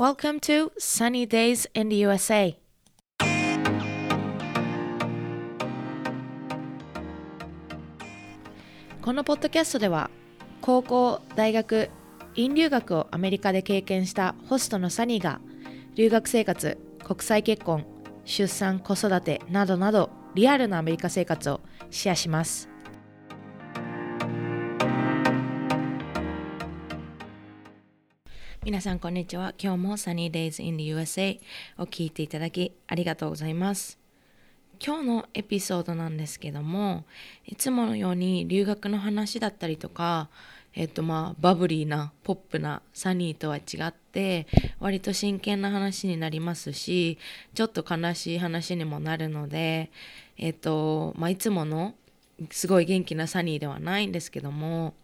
Welcome to Sunny Days in the USA. このポッドキャストでは高校、大学、院留学をアメリカで経験したホストのサニーが留学生活、国際結婚、出産、子育てなどなどリアルなアメリカ生活をシェアします。皆さんこんにちは。今日も Sunny Days in the USA を聞いていただきありがとうございます。今日のエピソードなんですけどもいつものように留学の話だったりとかえっとまあバブリーなポップなサニーとは違って割と真剣な話になりますしちょっと悲しい話にもなるのでえっとまあいつものすごい元気なサニーではないんですけども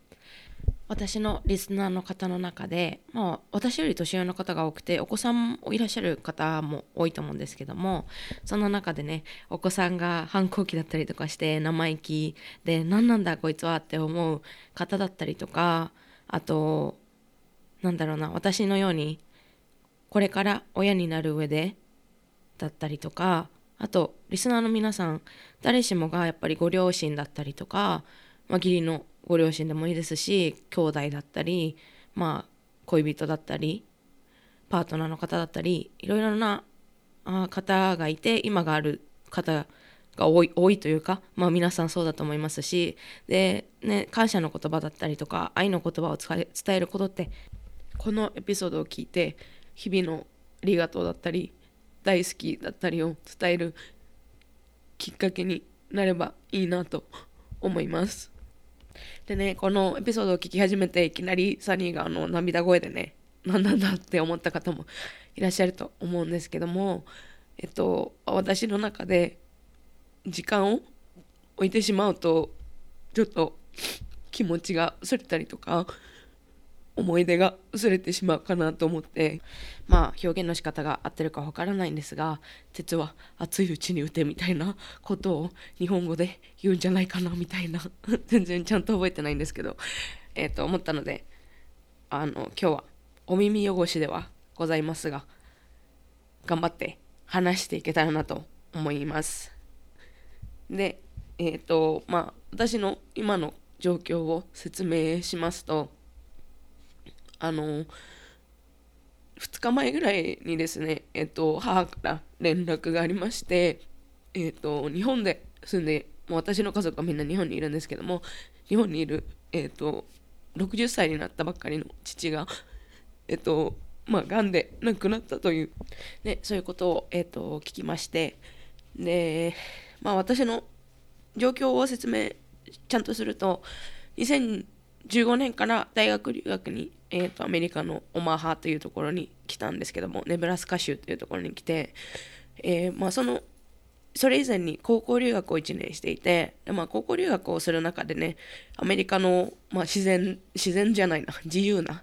私のリスナーの方の中で、まあ、私より年上の方が多くてお子さんもいらっしゃる方も多いと思うんですけどもその中でねお子さんが反抗期だったりとかして生意気で何なんだこいつはって思う方だったりとかあとなんだろうな私のようにこれから親になる上でだったりとかあとリスナーの皆さん誰しもがやっぱりご両親だったりとか、まあ、義理のご両親でもいいですし兄弟だったりまあ恋人だったりパートナーの方だったりいろいろな方がいて今がある方が多い多いというか、まあ、皆さんそうだと思いますしで、ね、感謝の言葉だったりとか愛の言葉を伝えることってこのエピソードを聞いて日々のありがとうだったり大好きだったりを伝えるきっかけになればいいなと思います。でね、このエピソードを聞き始めていきなりサニーがあの涙声でね、何なんだって思った方もいらっしゃると思うんですけども、えっと、私の中で時間を置いてしまうと、ちょっと気持ちがそれたりとか、思い出が薄れてしまうかなと思ってまあ表現の仕方が合ってるかわからないんですが鉄は熱いうちに打てみたいなことを日本語で言うんじゃないかなみたいな 全然ちゃんと覚えてないんですけどえっ、ー、と思ったのであの今日はお耳汚しではございますが頑張って話していけたらなと思います。でえっ、ー、とまあ私の今の状況を説明しますとあの2日前ぐらいにですね、えっと、母から連絡がありまして、えっと、日本で住んで、もう私の家族はみんな日本にいるんですけども、日本にいる、えっと、60歳になったばっかりの父が、えっと、まあ、癌で亡くなったという、ね、そういうことを、えっと、聞きまして、で、まあ、私の状況を説明ちゃんとすると、2015年から大学留学にえーと、アメリカのオマハというところに来たんですけどもネブラスカ州というところに来て、えー、まあ、そのそれ以前に高校留学を1年していて、まあ、高校留学をする中でねアメリカの、まあ、自然自然じゃないな 自由な、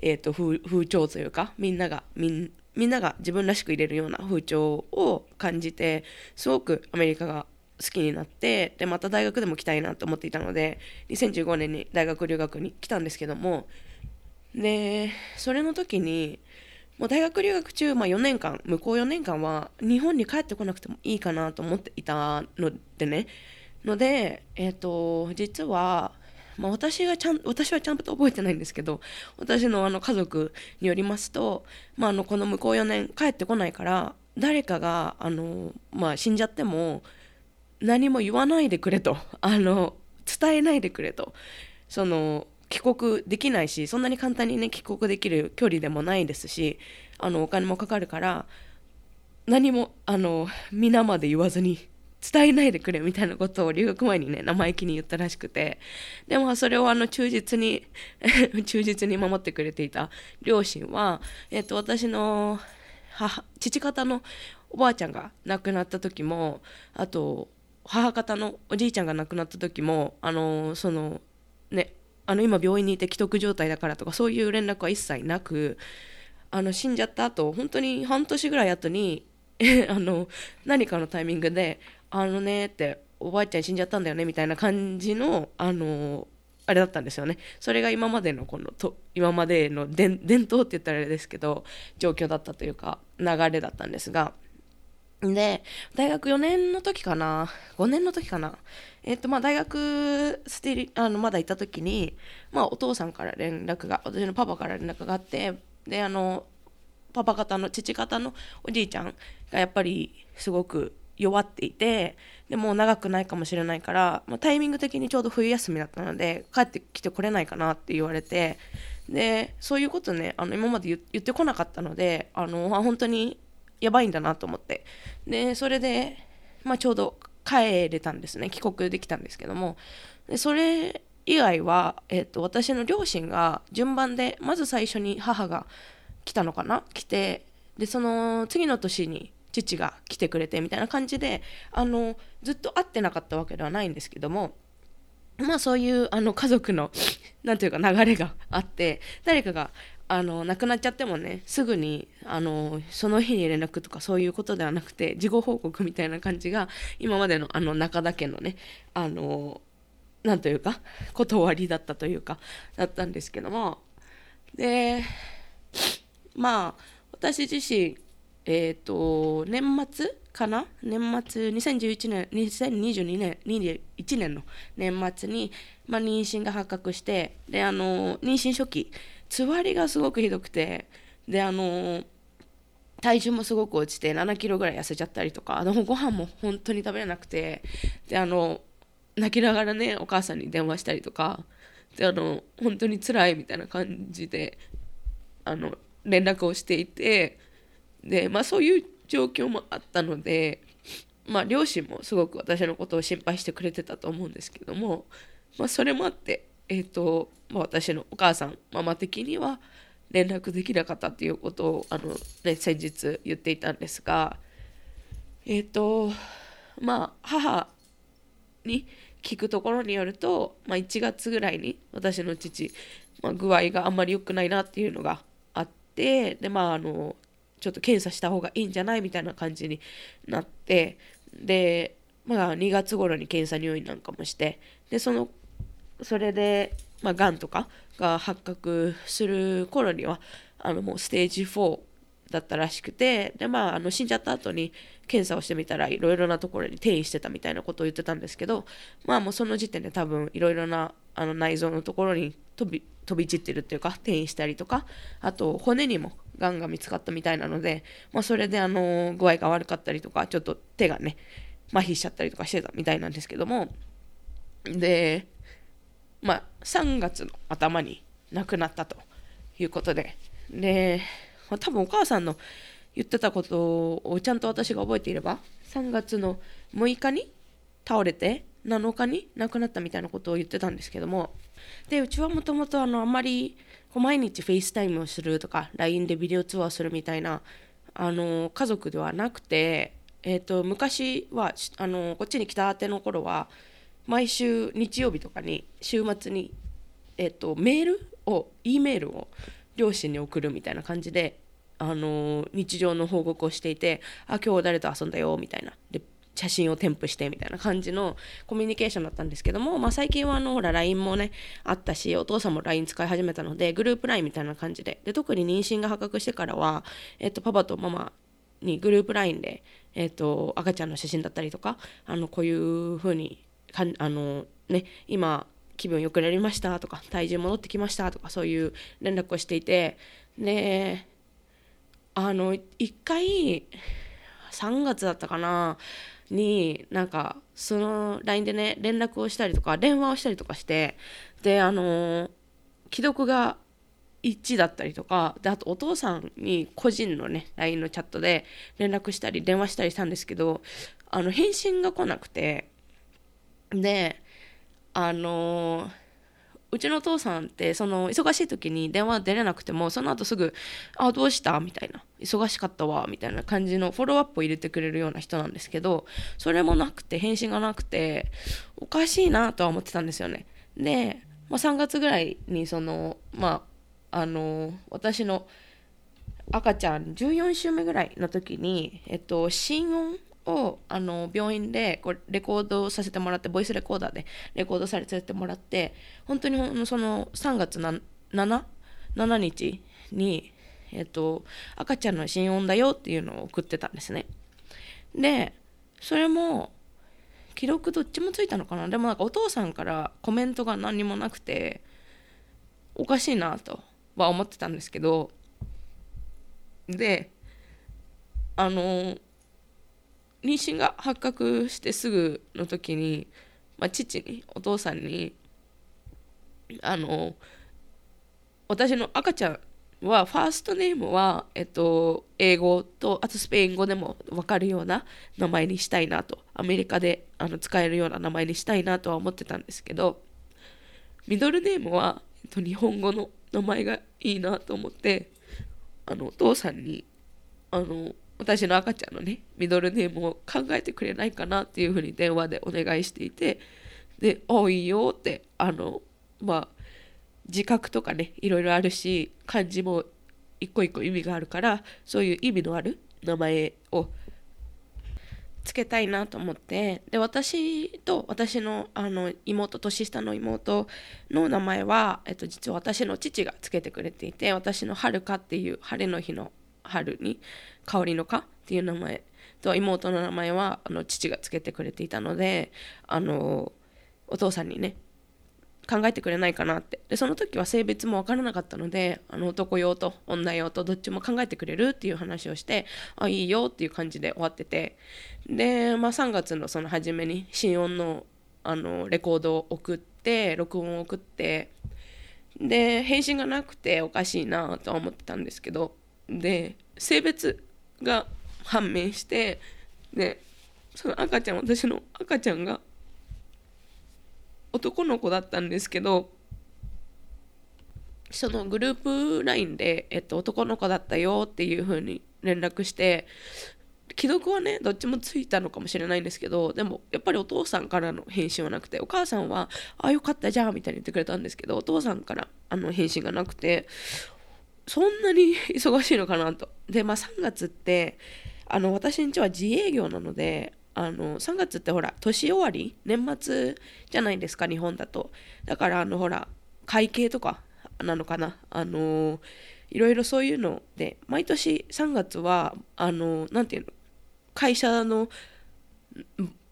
えーと、風風潮というかみんながみんみんなが自分らしく入れるような風潮を感じてすごくアメリカが好きになってでまた大学でも来たいなと思っていたので2015年に大学留学に来たんですけどもでそれの時にもう大学留学中、まあ、4年間向こう4年間は日本に帰ってこなくてもいいかなと思っていたのでね。ので、えーと、実は、まあ、私がちゃん私はちゃんと覚えてないんですけど私のあの家族によりますと、まあ、あのこの向こう4年帰ってこないから誰かがあの、まあ、死んじゃっても何も言わないでくれと。あの伝えないでくれと。その帰国できないしそんなに簡単にね帰国できる距離でもないですしあのお金もかかるから何もあの皆まで言わずに伝えないでくれみたいなことを留学前にね生意気に言ったらしくて。でもそれをあの忠実に 忠実に守ってくれていた両親は、えっと、私の母父方のおばあちゃんが亡くなった時もあと母方のおじいちゃんが亡くなった時もあのそのねあの今病院にいて既得状態だからとかそういう連絡は一切なくあの死んじゃった後本当に半年ぐらい後に あの何かのタイミングで「あのね」って「おばあちゃん死んじゃったんだよね」みたいな感じのあのあれだったんですよね。それが今までのこのと今までの伝統って言ったらあれですけど状況だったというか流れだったんですがで大学4年の時かな。5年の時かな。えっ、とまあ大学ステリあのまだいた時に、まあ、お父さんから連絡が私のパパから連絡があってであのパパ方の父方のおじいちゃんがやっぱりすごく弱っていてでもう長くないかもしれないから、まあ、タイミング的にちょうど冬休みだったので帰ってきてこれないかなって言われてでそういうことねあの今まで言ってこなかったのであの本当にやばいんだなと思って。でそれで、まあ、ちょうど帰れたんですね。帰国できたんですけども。でそれ以外は、えーと、私の両親が順番でまず最初に母が来たのかな？来てでその次の年に父が来てくれてみたいな感じであのずっと会ってなかったわけではないんですけども。まあそういうあの家族の何ていうか流れがあって誰かがあの亡くなっちゃってもねすぐにあのその日に連絡とかそういうことではなくて事後報告みたいな感じが今までのあの中田家のねあのなんというか断りだったというかだったんですけども。でまあ私自身えっ、ー、と年末かな？年末2011年2022年21年の年末に、まあ、妊娠が発覚してであの妊娠初期つわりがすごくひどくてであの体重もすごく落ちて7キロぐらい痩せちゃったりとかでもご飯も本当に食べれなくてであの泣きながらねお母さんに電話したりとかであの本当に辛いみたいな感じであの連絡をしていてでまあそういう状況もあったのでまあ両親もすごく私のことを心配してくれてたと思うんですけども、まあ、それもあってえっ、ー、と、まあ、私のお母さんママ的には連絡できなかったっていうことをあの、ね、先日言っていたんですがえっ、ー、とまあ母に聞くところによると、まあ、1月ぐらいに私の父、まあ、具合があんまり良くないなっていうのがあってでまああのちょっと検査した方がいいんじゃないみたいな感じになってでまあ2月頃に検査入院なんかもしてでそのそれでまあがんとかが発覚する頃にはあのもうステージ4だったらしくてでまああの死んじゃった後に検査をしてみたらいろいろなところに転移してたみたいなことを言ってたんですけどまあもうその時点で多分いろいろなあの内臓のところに飛び飛び散ってるっていうか転移したりとかあと骨にもがんが見つかったみたいなので、まあ、それであの具合が悪かったりとかちょっと手がね麻痺しちゃったりとかしてたみたいなんですけどもでまあ3月の頭に亡くなったということで。でま多分お母さんの言ってたことをちゃんと私が覚えていれば3月の6日に倒れて7日に亡くなったみたいなことを言ってたんですけども。でうちはもともとあんまり毎日 FaceTime をするとか LINE でビデオ通話するみたいなあの家族ではなくて、えーと、昔はあのこっちに来たての頃は毎週日曜日とかに週末に、えーとメールを E メールを両親に送るみたいな感じで、あの日常の報告をしていてあ今日誰と遊んだよみたいな。で写真を添付してみたいな感じのコミュニケーションだったんですけども、まあ、最近はあのほら LINE もねあったしお父さんも LINE 使い始めたのでグループ LINE みたいな感じで。で特に妊娠が発覚してからは、えっと、パパとママにグループ LINE で、えっと、赤ちゃんの写真だったりとかあのこういう風にかあのね今気分良くなりましたとか体重戻ってきましたとかそういう連絡をしていてであの1回3月だったかなになんかその LINE でね連絡をしたりとか電話をしたりとかしてであの既読が1だったりとかであとお父さんに個人のね LINE のチャットで連絡したり電話したりしたんですけどあの返信が来なくてであのうちのお父さんってその忙しい時に電話出れなくてもその後すぐ「あどうした?」みたいな「忙しかったわ」みたいな感じのフォローアップを入れてくれるような人なんですけどそれもなくて返信がなくておかしいなとは思ってたんですよね。で、まあ、3月ぐらいにそのまああの私の赤ちゃん14週目ぐらいの時に、えっと、心音をあの病院でこうレコードさせてもらってボイスレコーダーでレコードさせてもらって本当にその3月 7, 7日に、えっと、赤ちゃんの心音だよっていうのを送ってたんですね。でそれも記録どっちもついたのかな？でもなんかお父さんからコメントが何にもなくておかしいなとは思ってたんですけどであの妊娠が発覚してすぐの時に、まあ、父にお父さんにあの私の赤ちゃんはファーストネームは、えっと、英語とあとスペイン語でも分かるような名前にしたいなとアメリカであの使えるような名前にしたいなとは思ってたんですけどミドルネームは、えっと、日本語の名前がいいなと思ってあのお父さんにあの私の赤ちゃんのねミドルネームを考えてくれないかなっていうふうに電話でお願いしていてで「あいいよ」ってあのまあ自覚とかねいろいろあるし漢字も一個一個意味があるからそういう意味のある名前をつけたいなと思ってで私と私のあの妹年下の妹の名前は、えっと、実は私の父がつけてくれていて私のはるかっていう晴れの日の春に香りのかっていう名前と妹の名前はあの父がつけてくれていたのであのお父さんにね考えてくれないかなって。でその時は性別も分からなかったのであの男用と女用とどっちも考えてくれるっていう話をしてあいいよっていう感じで終わってて。で、まあ、3月のその初めに心音のあのレコードを送って録音を送ってで返信がなくておかしいなとは思ってたんですけどで性別が判明してでその赤ちゃん私の赤ちゃんが男の子だったんですけどそのグループ LINE で、えっと、男の子だったよっていう風に連絡して既読はねどっちもついたのかもしれないんですけどでもやっぱりお父さんからの返信はなくてお母さんは「ああよかったじゃん」みたいに言ってくれたんですけどお父さんからあの返信がなくてそんなに 忙しいのかなと。で、まあ3月って、あの私んちは自営業なので、あの3月ってほら年終わり年末じゃないですか日本だとだからあのほら会計とかなのかなあのいろいろそういうので毎年3月はあのなんていうの会社の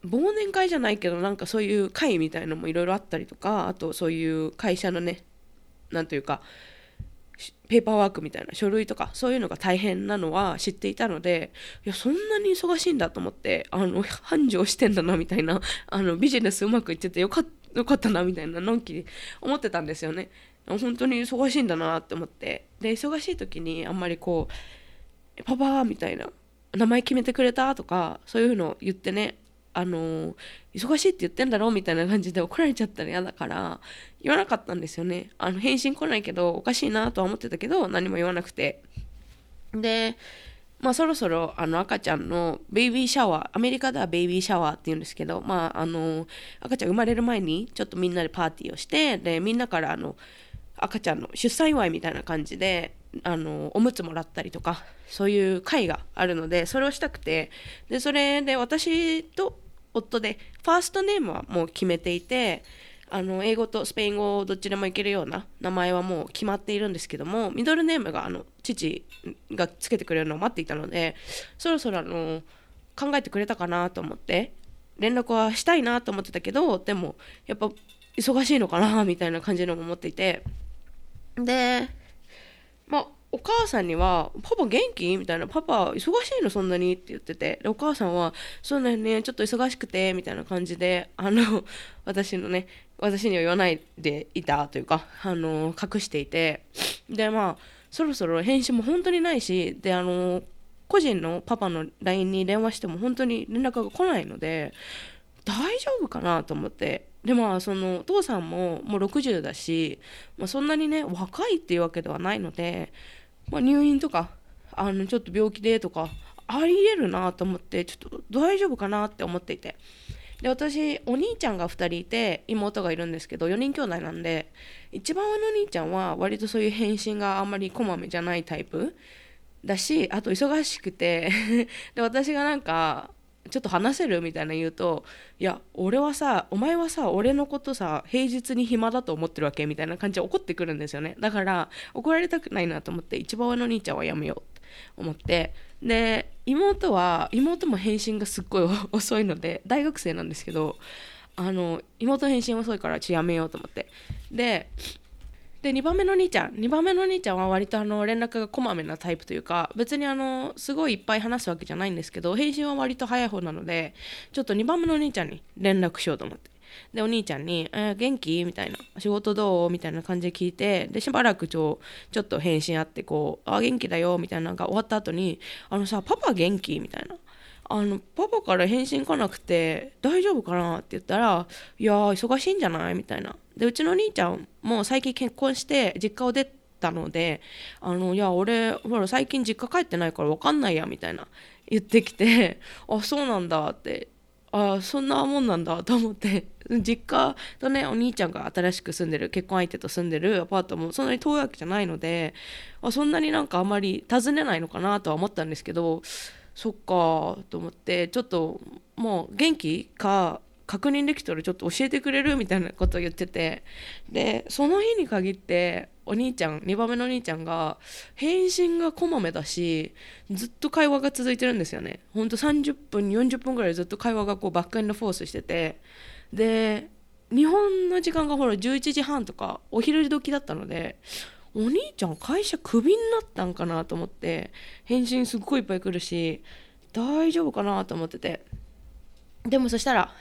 忘年会じゃないけどなんかそういう会みたいのもいろいろあったりとかあとそういう会社のねなんというかペーパーワークみたいな書類とかそういうのが大変なのは知っていたのでいやそんなに忙しいんだと思ってあの繁盛してんだなみたいな あのビジネスうまくいっててよかったなみたいなのんきに思ってたんですよね本当に忙しいんだなって思ってで忙しい時にあんまりこう「パパ」みたいな「名前決めてくれた?」とかそういうのを言ってねあの忙しいって言ってんだろみたいな感じで怒られちゃったら嫌だから言わなかったんですよね。あの返信来ないけどおかしいなとは思ってたけど何も言わなくて。でまあそろそろあの赤ちゃんのベイビーシャワーアメリカではベイビーシャワーって言うんですけどまああの赤ちゃん生まれる前にちょっとみんなでパーティーをしてでみんなからあの赤ちゃんの出産祝いみたいな感じであのおむつもらったりとかそういう会があるのでそれをしたくてでそれで私と夫でファーストネームはもう決めていてあの英語とスペイン語どっちでもいけるような名前はもう決まっているんですけどもミドルネームがあの父がつけてくれるのを待っていたのでそろそろあの考えてくれたかなと思って連絡はしたいなと思ってたけどでもやっぱ忙しいのかなみたいな感じのも思っていてでまあお母さんには「パパ元気?」みたいな「パパ忙しいのそんなに?」って言っててでお母さんは「そうだよねちょっと忙しくて」みたいな感じであの 私のね私には言わないでいたというかあの隠していてでまあそろそろ返信も本当にないしであの個人のパパの LINE に電話しても本当に連絡が来ないので大丈夫かなと思ってでまあそのお父さんももう60だし、まあ、そんなにね若いっていうわけではないので、まあ、入院とかあのちょっと病気でとかありえるなと思ってちょっと大丈夫かなって思っていて。で私お兄ちゃんが2人いて妹がいるんですけど4人兄弟なんで一番上のお兄ちゃんは割とそういう返信があんまりこまめじゃないタイプだしあと忙しくて で私がなんかちょっと話せる？みたいな言うといや俺はさお前はさ俺のことさ平日に暇だと思ってるわけみたいな感じで怒ってくるんですよね。だから怒られたくないなと思って一番上の兄ちゃんはやめようって思って。で妹は妹も返信がすっごい 遅いので大学生なんですけどあの妹返信遅いからちょやめようと思って。でで2番目の兄ちゃん2番目の兄ちゃんは割とあの連絡がこまめなタイプというか別にあのすごいいっぱい話すわけじゃないんですけど返信は割と早い方なのでちょっと2番目の兄ちゃんに連絡しようと思ってでお兄ちゃんに「えー、元気?」みたいな「仕事どう?」みたいな感じで聞いてでしばらくちょちょっと返信あってこう「あ元気だよ」みたいなのが終わった後に「あのさパパ元気?」みたいな。あのパパから返信来なくて大丈夫かなって言ったら「いや忙しいんじゃない?」みたいなでうちの兄ちゃんも最近結婚して実家を出たので「あのいや俺ほら最近実家帰ってないから分かんないや」みたいな言ってきて「あそうなんだ」ってあそんなもんなんだと思って 実家とねお兄ちゃんが新しく住んでる結婚相手と住んでるアパートもそんなに遠いわけじゃないのであそんなになんかあんまり訪ねないのかなとは思ったんですけどそっかと思ってちょっともう元気か確認できたらちょっと教えてくれるみたいなことを言ってて。でその日に限ってお兄ちゃん2番目のお兄ちゃんが返信がこまめだしずっと会話が続いてるんですよね。ほんと30分40分ぐらいずっと会話がこうバックエンドフォースしてて。で日本の時間がほら11時半とかお昼時だったのでお兄ちゃん会社クビになったんかなと思って返信すっごいいっぱい来るし大丈夫かなと思っててでもそしたら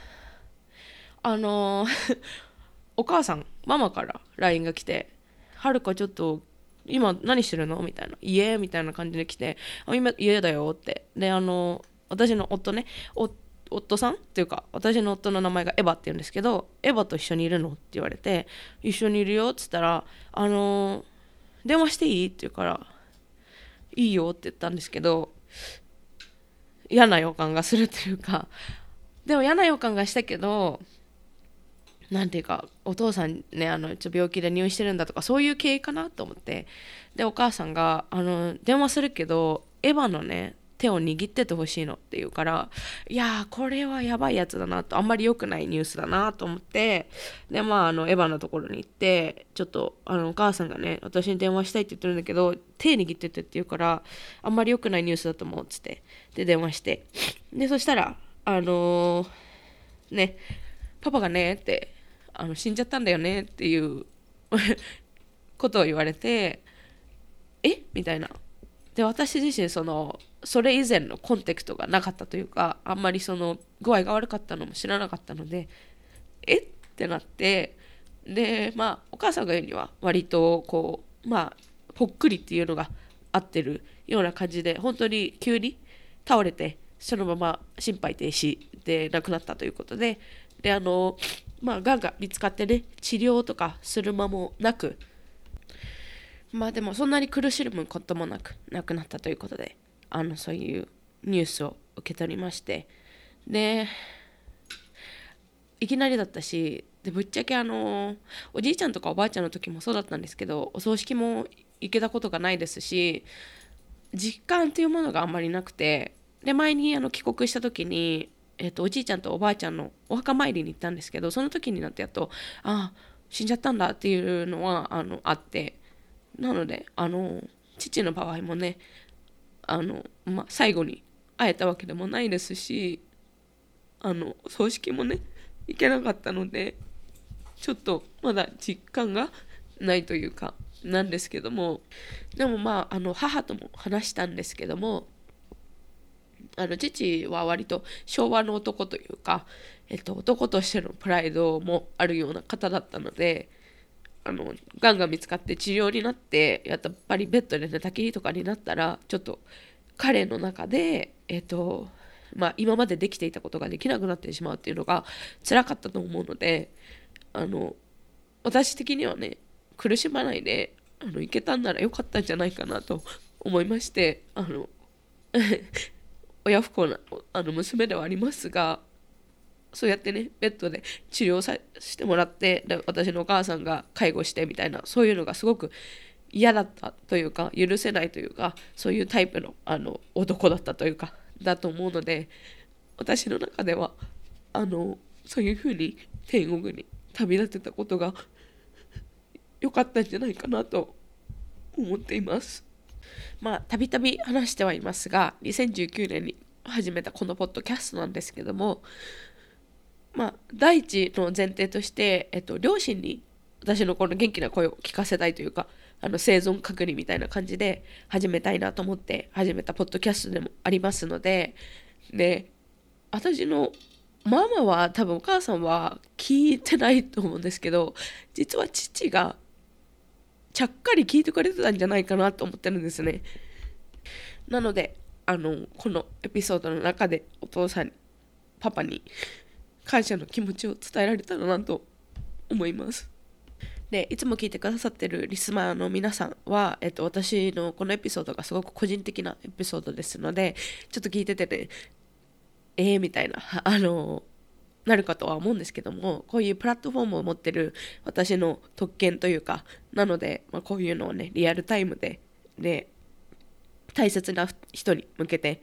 あのー お母さんママから LINE が来て「はるかちょっと今何してるの?」みたいな「家?」みたいな感じで来て「あ今家だよ」ってであの私の夫ね夫さんっていうか私の夫の名前がエヴァって言うんですけど「エヴァと一緒にいるの?」って言われて「一緒にいるよ」っつったら「あのー、電話していい?」って言うから「いいよ」って言ったんですけど嫌な予感がするというかでも嫌な予感がしたけど何ていうかお父さんねあのちょ病気で入院してるんだとかそういう経緯かなと思ってでお母さんがあの電話するけどエヴァのね手を握っててほしいのって言うからいやこれはやばいやつだなとあんまり良くないニュースだなと思ってでまああのエヴァのところに行ってちょっとあのお母さんがね私に電話したいって言ってるんだけど手握っててって言うからあんまり良くないニュースだと思うっつってで電話して。でそしたらあのー、ねパパがねってあの死んじゃったんだよねっていう ことを言われてえ？みたいな。で私自身そのそれ以前のコンテクトがなかったというかあんまりその具合が悪かったのも知らなかったのでえっ？てなってでまあお母さんが言うには割とこうまあぽっくりっていうのが合ってるような感じで本当に急に倒れてそのまま心肺停止で亡くなったということでであのまあがんが見つかってね治療とかする間もなくまあでもそんなに苦しむこともなく亡くなったということであのそういうニュースを受け取りまして。でいきなりだったしでぶっちゃけあのおじいちゃんとかおばあちゃんの時もそうだったんですけどお葬式も行けたことがないですし実感っていうものがあんまりなくてで前にあの帰国した時に、えーと、おじいちゃんとおばあちゃんのお墓参りに行ったんですけどその時になってやっとああ死んじゃったんだっていうのはあのあって。なのであの父の場合もねあの、まあ、最後に会えたわけでもないですしあの葬式もね行けなかったのでちょっとまだ実感がないというかなんですけどもでもまああの母とも話したんですけどもあの父は割と昭和の男というか、えっと、男としてのプライドもあるような方だったのであのがんが見つかって治療になってやっぱりベッドで寝たきりとかになったらちょっと彼の中で、えっとまあ、今までできていたことができなくなってしまうっていうのが辛かったと思うのであの私的にはね苦しまないであのいけたんならよかったんじゃないかなと思いましてあの 親不孝なあの娘ではありますがそうやってねベッドで治療さしてもらって私のお母さんが介護してみたいなそういうのがすごく嫌だったというか許せないというかそういうタイプのあの男だったというかだと思うので私の中ではあのそういうふうに天国に旅立てたことが良かったんじゃないかなと思っています。まあたびたび話してはいますが2019年に始めたこのポッドキャストなんですけどもまあ第一の前提として、えっと、両親に私のこの元気な声を聞かせたいというかあの生存確認みたいな感じで始めたいなと思って始めたポッドキャストでもありますのでで私のママは多分お母さんは聞いてないと思うんですけど実は父がちゃっかり聞いてくれてたんじゃないかなと思ってるんですね。なのであのこのエピソードの中でお父さんパパに感謝の気持ちを伝えられたらなと思います。でいつも聞いてくださってるリスナーの皆さんは、えっと、私のこのエピソードがすごく個人的なエピソードですのでちょっと聞いててねえーみたいな あのなるかとは思うんですけどもこういうプラットフォームを持ってる私の特権というかなので、まあ、こういうのをねリアルタイムでで大切な人に向けて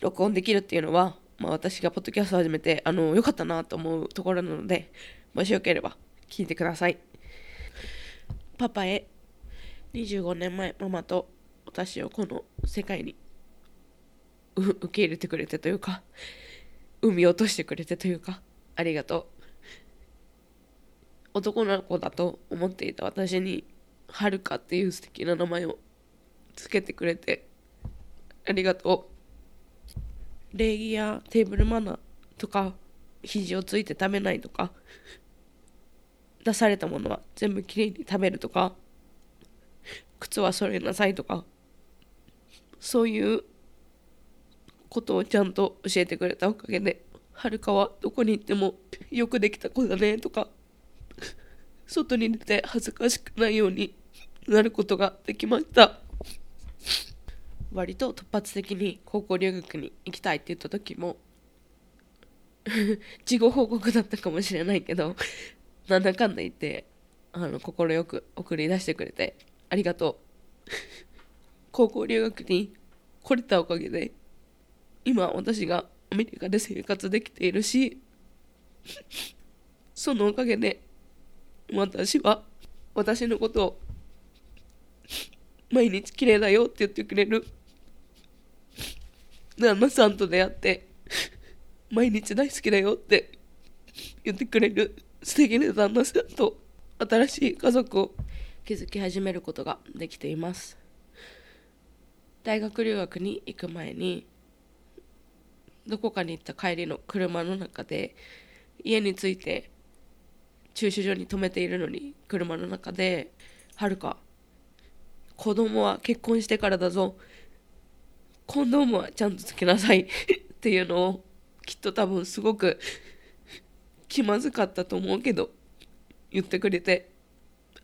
録音できるっていうのは、まあ、私がポッドキャストを始めてあの良かったなと思うところなのでもしよければ聞いてください。パパへ25年前ママと私をこの世界に受け入れてくれてというか産み落としてくれてというかありがとう男の子だと思っていた私にはるかっていう素敵な名前をつけてくれてありがとう礼儀やテーブルマナーとか肘をついて食べないとか出されたものは全部きれいに食べるとか靴は揃えなさいとかそういうことをちゃんと教えてくれたおかげではるかはどこに行ってもよくできた子だねとか外に出て恥ずかしくないようになることができました。割と突発的に高校留学に行きたいって言った時も 事後報告だったかもしれないけど なんだかんだ言ってあの快く送り出してくれてありがとう。高校留学に来れたおかげで今私がアメリカで生活できているしそのおかげで私は私のことを毎日綺麗だよって言ってくれる旦那さんと出会って毎日大好きだよって言ってくれる素敵な旦那さんと新しい家族を築き始めることができています。大学留学に行く前にどこかに行った帰りの車の中で家に着いて駐車場に止めているのに車の中で「はるか子供は結婚してからだぞコンドームはちゃんとつけなさい」っていうのをきっと多分すごく 気まずかったと思うけど言ってくれて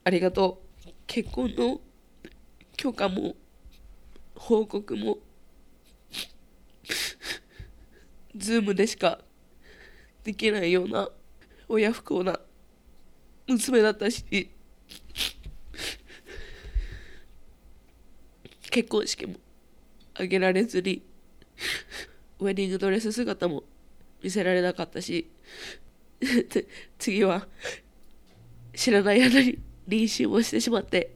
ありがとう。結婚の許可も報告も ズームでしかできないような親不幸な娘だったし結婚式も。挙げられずに ウェディングドレス姿も見せられなかったし 次は知らない間に妊娠をしてしまって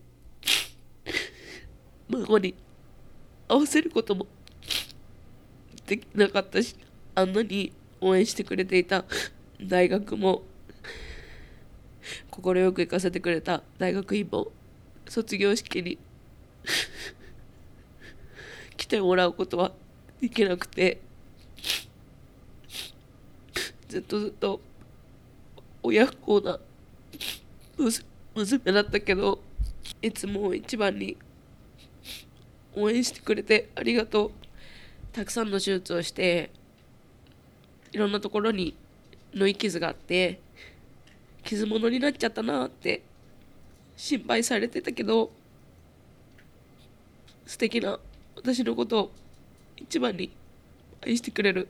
孫に合わせることもできなかったしあんなに応援してくれていた大学も快く行かせてくれた大学院も卒業式にてもらうことはできなくて。ずっとずっと親不孝な娘だったけどいつも一番に応援してくれてありがとう。たくさんの手術をしていろんなところに縫い傷があって傷物になっちゃったなって心配されてたけど素敵な私のことを一番に愛してくれる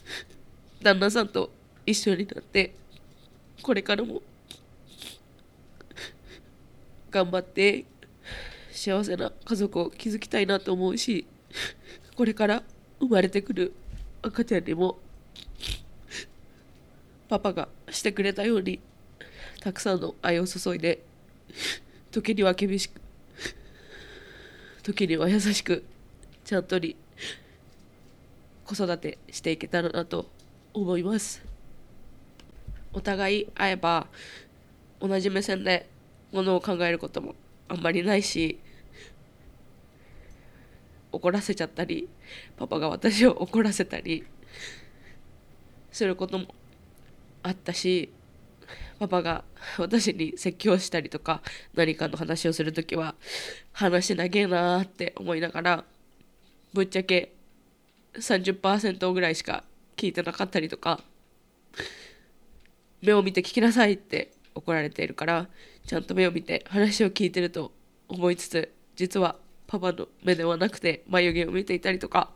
旦那さんと一緒になってこれからも頑張って幸せな家族を築きたいなと思うしこれから生まれてくる赤ちゃんにもパパがしてくれたようにたくさんの愛を注いで時には厳しく時には優しくちゃんとに子育てしていけたらなと思います。お互い会えば同じ目線でものを考えることもあんまりないし怒らせちゃったりパパが私を怒らせたりすることもあったしパパが 私に説教したりとか何かの話をする時は話長えなーって思いながらぶっちゃけ30%ぐらいしか聞いてなかったりとか目を見て聞きなさいって怒られているからちゃんと目を見て話を聞いてると思いつつ実はパパの目ではなくて眉毛を見ていたりとか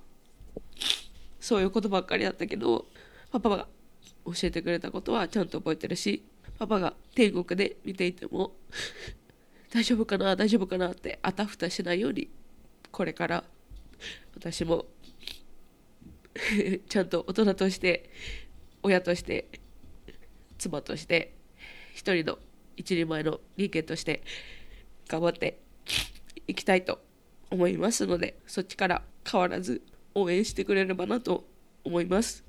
そういうことばっかりだったけどパパが教えてくれたことはちゃんと覚えてるしパパが天国で見ていても 大丈夫かな大丈夫かなってあたふたしないようにこれから私も ちゃんと大人として親として妻として一人の一人前の人間として頑張っていきたいと思いますのでそっちから変わらず応援してくれればなと思います。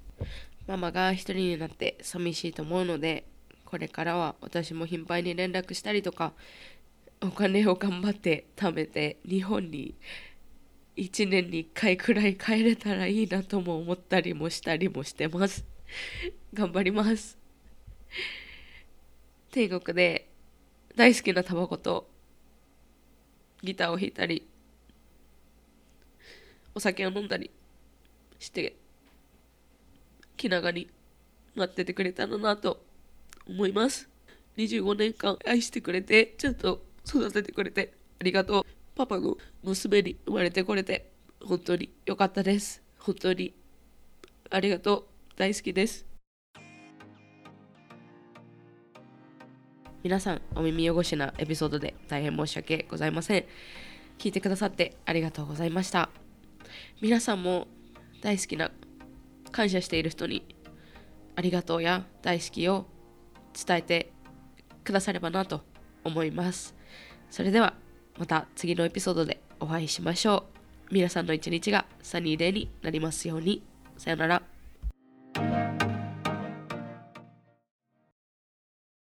ママが一人になって寂しいと思うのでこれからは私も頻繁に連絡したりとかお金を頑張って貯めて日本に1年に1回くらい帰れたらいいなとも思ったりもしたりもしてます。頑張ります。天国で大好きなタバコとギターを弾いたりお酒を飲んだりして気長に待っててくれたらなと思います。25年間愛してくれてちゃんと育ててくれてありがとう。パパの娘に生まれてこれて本当に良かったです。本当にありがとう。大好きです。皆さんお耳汚しなエピソードで大変申し訳ございません。聞いてくださってありがとうございました。皆さんも大好きな感謝している人にありがとうや大好きを伝えてくださればなと思います。それではまた次のエピソードでお会いしましょう。皆さんの一日がサニーデーになりますように。さよなら。